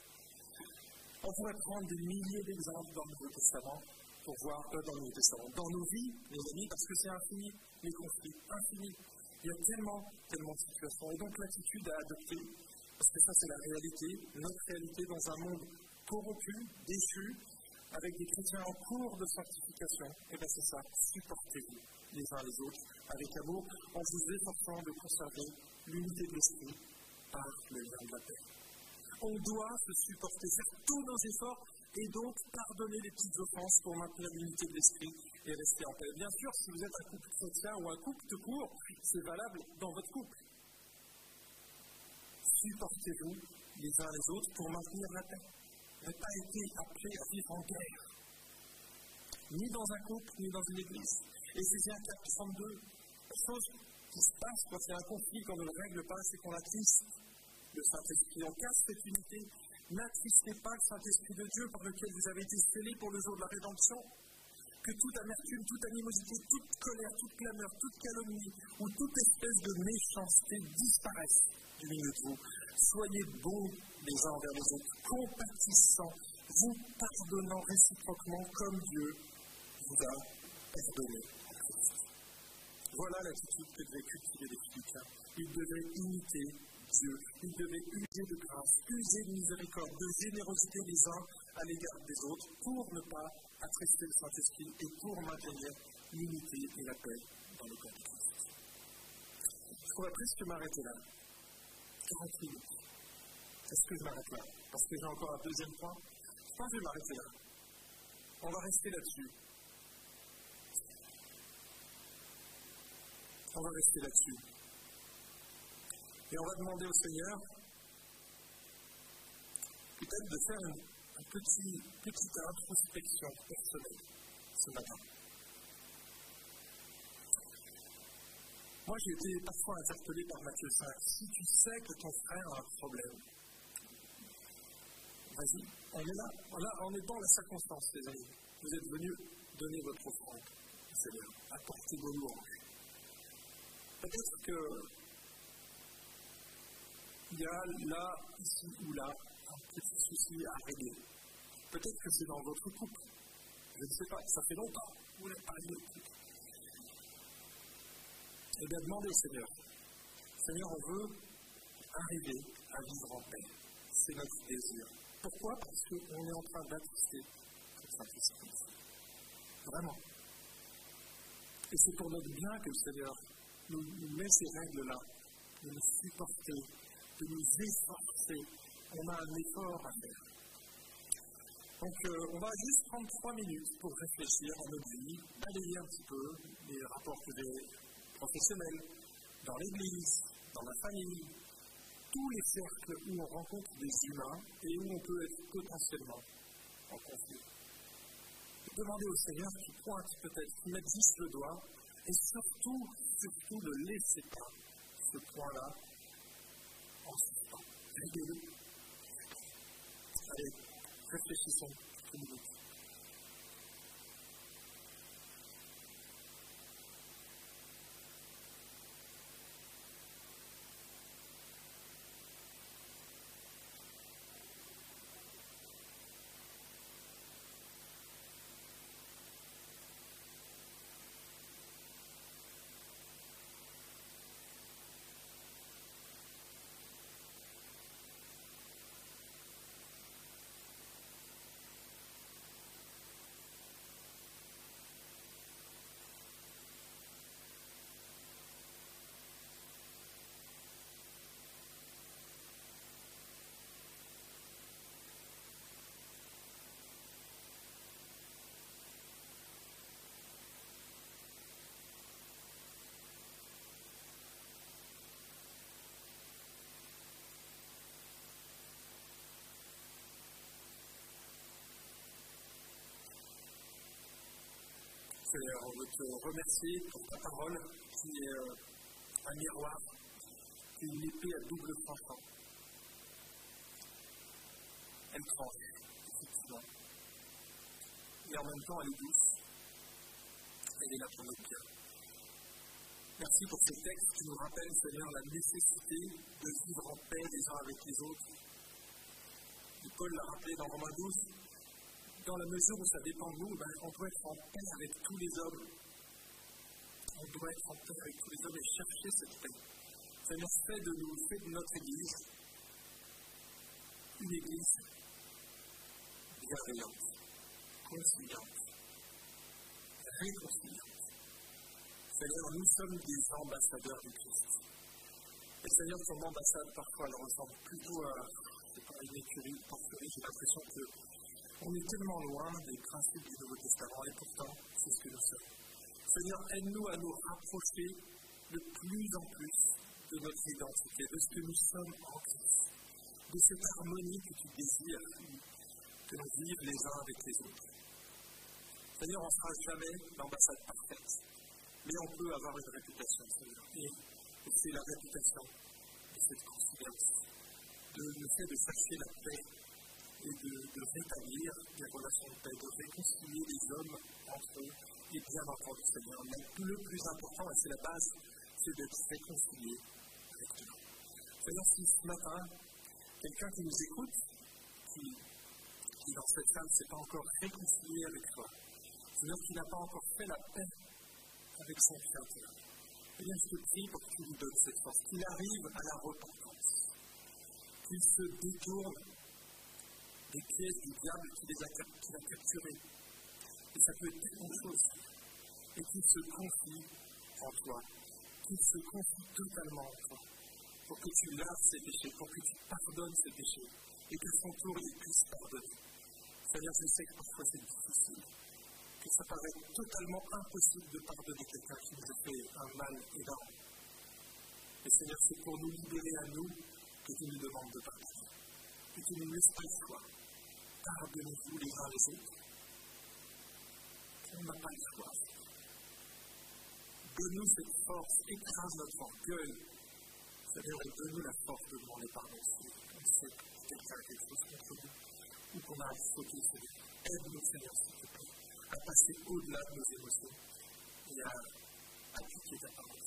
On pourrait prendre des milliers d'exemples dans le Nouveau Testament pour voir euh, dans nos Dans nos vies, les amis, parce que c'est infini, les conflits, infini. Il y a tellement, tellement de situations. Et donc l'attitude à adopter, parce que ça c'est la réalité, notre réalité dans un monde corrompu, déchu, avec des chrétiens en cours de sanctification, et eh bien c'est ça, supportez-vous les uns les autres avec amour, en vous efforçant de conserver l'unité de l'esprit par le lien de la paix. On doit se supporter, faire tous nos efforts et donc pardonner les petites offenses pour maintenir l'unité de l'esprit et rester en paix. Bien sûr, si vous êtes un couple chrétien ou un couple de court, c'est valable dans votre couple. Supportez-vous les uns les autres pour maintenir la paix. Vous pas été appelé à vivre en guerre, ni dans un couple, ni dans une église. Et c'est 4, 32, la chose qui se passe quand il y a un conflit, quand on ne le règle pas, c'est qu'on attriste le Saint-Esprit. On casse cette unité. N'attristez pas le Saint-Esprit de Dieu par lequel vous avez été scellés pour le jour de la rédemption. Que toute amertume, toute animosité, toute colère, toute clameur, toute calomnie ou toute espèce de méchanceté disparaisse du milieu de vous. Soyez bons les uns envers les autres, compatissants, vous pardonnant réciproquement comme Dieu vous a pardonné. Voilà l'attitude que devaient cultiver les Philippiens. Ils devaient imiter Dieu. Ils devaient user de grâce, user de miséricorde, de générosité les uns à l'égard des autres pour ne pas attrister le Saint-Esprit et pour maintenir l'unité et la paix dans le corps de Christ. Je pourrais presque m'arrêter là. 40 minutes. Est-ce que je m'arrête là? Parce que j'ai encore un deuxième point. Je pense que je vais m'arrêter là. On va rester là-dessus. On va rester là-dessus. Et on va demander au Seigneur peut-être de faire une, petite introspection personnelle ce matin. Moi, j'ai été parfois interpellé par Matthieu 5. Si tu sais que ton frère a un problème, vas-y, on est là, on est dans la circonstance, les amis. Vous êtes venus donner votre offrande, Seigneur, apporter vos louanges. Peut-être que il y a là, ici ou là, un petit souci à régler. Peut-être que c'est dans votre couple. Je ne sais pas, ça fait longtemps que vous n'avez pas le Eh bien, demandez au Seigneur. Seigneur, on veut arriver à vivre en paix. C'est notre désir. Pourquoi? Parce qu'on est en train d'attiser le Saint-Esprit. Vraiment. Et c'est pour notre bien que le Seigneur nous, met ces règles-là, de nous supporter, de nous efforcer. On a un effort à faire. Donc, euh, on va juste prendre trois minutes pour réfléchir à notre vie, balayer un petit peu les rapports professionnels, dans l'église, dans la famille, tous les cercles où on rencontre des humains et où on peut être potentiellement en conflit. Demandez au Seigneur qui pointe peut-être, qui mette juste le doigt, et surtout, surtout ne laissez pas ce point-là suspens. Réglez-le. Allez, réfléchissons une minute. Seigneur, on veut te remercier pour ta parole qui est euh, un miroir, qui est une épée à double tranchant. Elle tranche, effectivement. Et en même temps, elle est. Elle est là pour notre bien. Merci pour ces textes qui nous rappellent, Seigneur, la nécessité de vivre en paix les uns avec les autres. Et Paul l'a rappelé dans Romains 12, dans la mesure où ça dépend de nous, ben, on doit être en paix avec tous les hommes. On doit être en paix avec tous les hommes et chercher cette paix. Seigneur, fait de de notre Église une Église bienveillante, conciliante. Réconciliante. Seigneur, nous sommes des ambassadeurs du Christ. Et Seigneur, ton ambassade, parfois, elle ressemble plutôt à une écurie, une. J'ai l'impression qu'on est tellement loin des principes du Nouveau Testament, et pourtant, c'est ce que nous sommes. Seigneur, aide-nous à nous rapprocher de plus en plus de notre identité, de ce que nous sommes en Christ, de cette harmonie que tu désires que nous vivions les uns avec les autres. Seigneur, on ne sera jamais l'ambassade parfaite, mais on peut avoir une réputation, Seigneur. Et, c'est la réputation de cette conciliation, de le fait de chercher la paix et de, rétablir des relations de paix, de réconcilier les hommes entre eux, et bien entendu, Seigneur. Mais le plus important, et c'est la base, c'est d'être réconcilié avec Dieu. Seigneur, si ce matin, quelqu'un qui nous écoute, qui, dans cette salle ne s'est pas encore réconcilié avec toi, Seigneur, qui n'a pas encore fait la paix avec son Créateur, eh bien, je te prie pour que tu lui donnes cette force, qu'il arrive à la repentance, qu'il se détourne des pièges du diable qui les a, qui a capturés? Et ça peut être tellement chose. Et qu'il se confie en toi, qu'il se confie totalement en toi, pour que tu laves ses péchés, pour que tu pardonnes ses péchés, et que son tour il puisse pardonner. C'est-à-dire, je sais que parfois c'est difficile, que ça paraît totalement impossible de pardonner quelqu'un qui nous a fait un mal énorme. Et Seigneur, c'est pour nous libérer à nous que tu nous demandes de pardonner. Que tu nous laisses pas le. Pardonnez-vous les uns les autres. On n'a pas le choix. Donne-nous cette force, écrase notre orgueil. Seigneur, donne-nous la force de demander pardon si on sait que quelqu'un a quelque chose contre nous ou qu'on a fauté, Seigneur. Aide-nous, Seigneur, s'il te plaît à passer au-delà de nos émotions et à appliquer ta parole.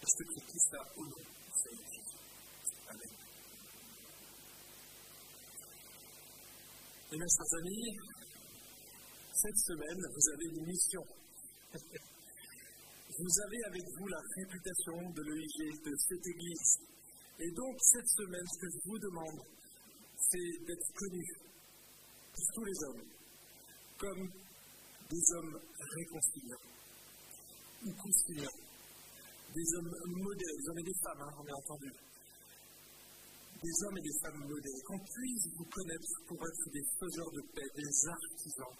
Je te prie tout ça au nom de Seigneur Jésus. Et mes chers amis, cette semaine, vous avez une mission. <laughs> vous avez avec vous la réputation de l'EIG, de cette Église. Et donc, cette semaine, ce que je vous demande, c'est d'être connu pour tous les hommes, comme des hommes réconciliants ou conciliants, des hommes modèles, des hommes et des femmes, hein, on a entendu, des hommes et des femmes modèles, qu'on puisse vous connaître pour être des faiseurs de paix, des artisans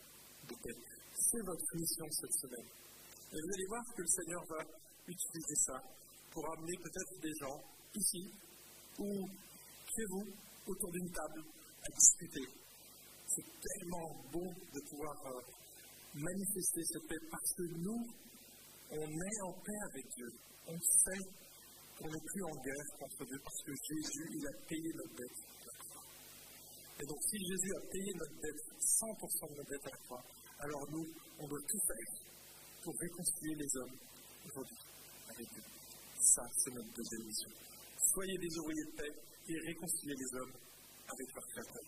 de paix. C'est votre mission cette semaine. Et vous allez voir que le Seigneur va utiliser ça pour amener peut-être des gens ici ou chez vous autour d'une table à discuter c'est tellement bon de pouvoir euh, manifester cette paix parce que nous, on est en paix avec Dieu. On sait qu'on n'est plus en guerre contre Dieu parce que Jésus, il a payé notre dette Et donc, si Jésus a payé notre dette, 100% de notre dette à la croix, alors nous, on doit tout faire pour réconcilier les hommes aujourd'hui avec Dieu. Ça, c'est notre deuxième mission. Soyez des ouvriers de paix et réconciliez les hommes avec leur créateur.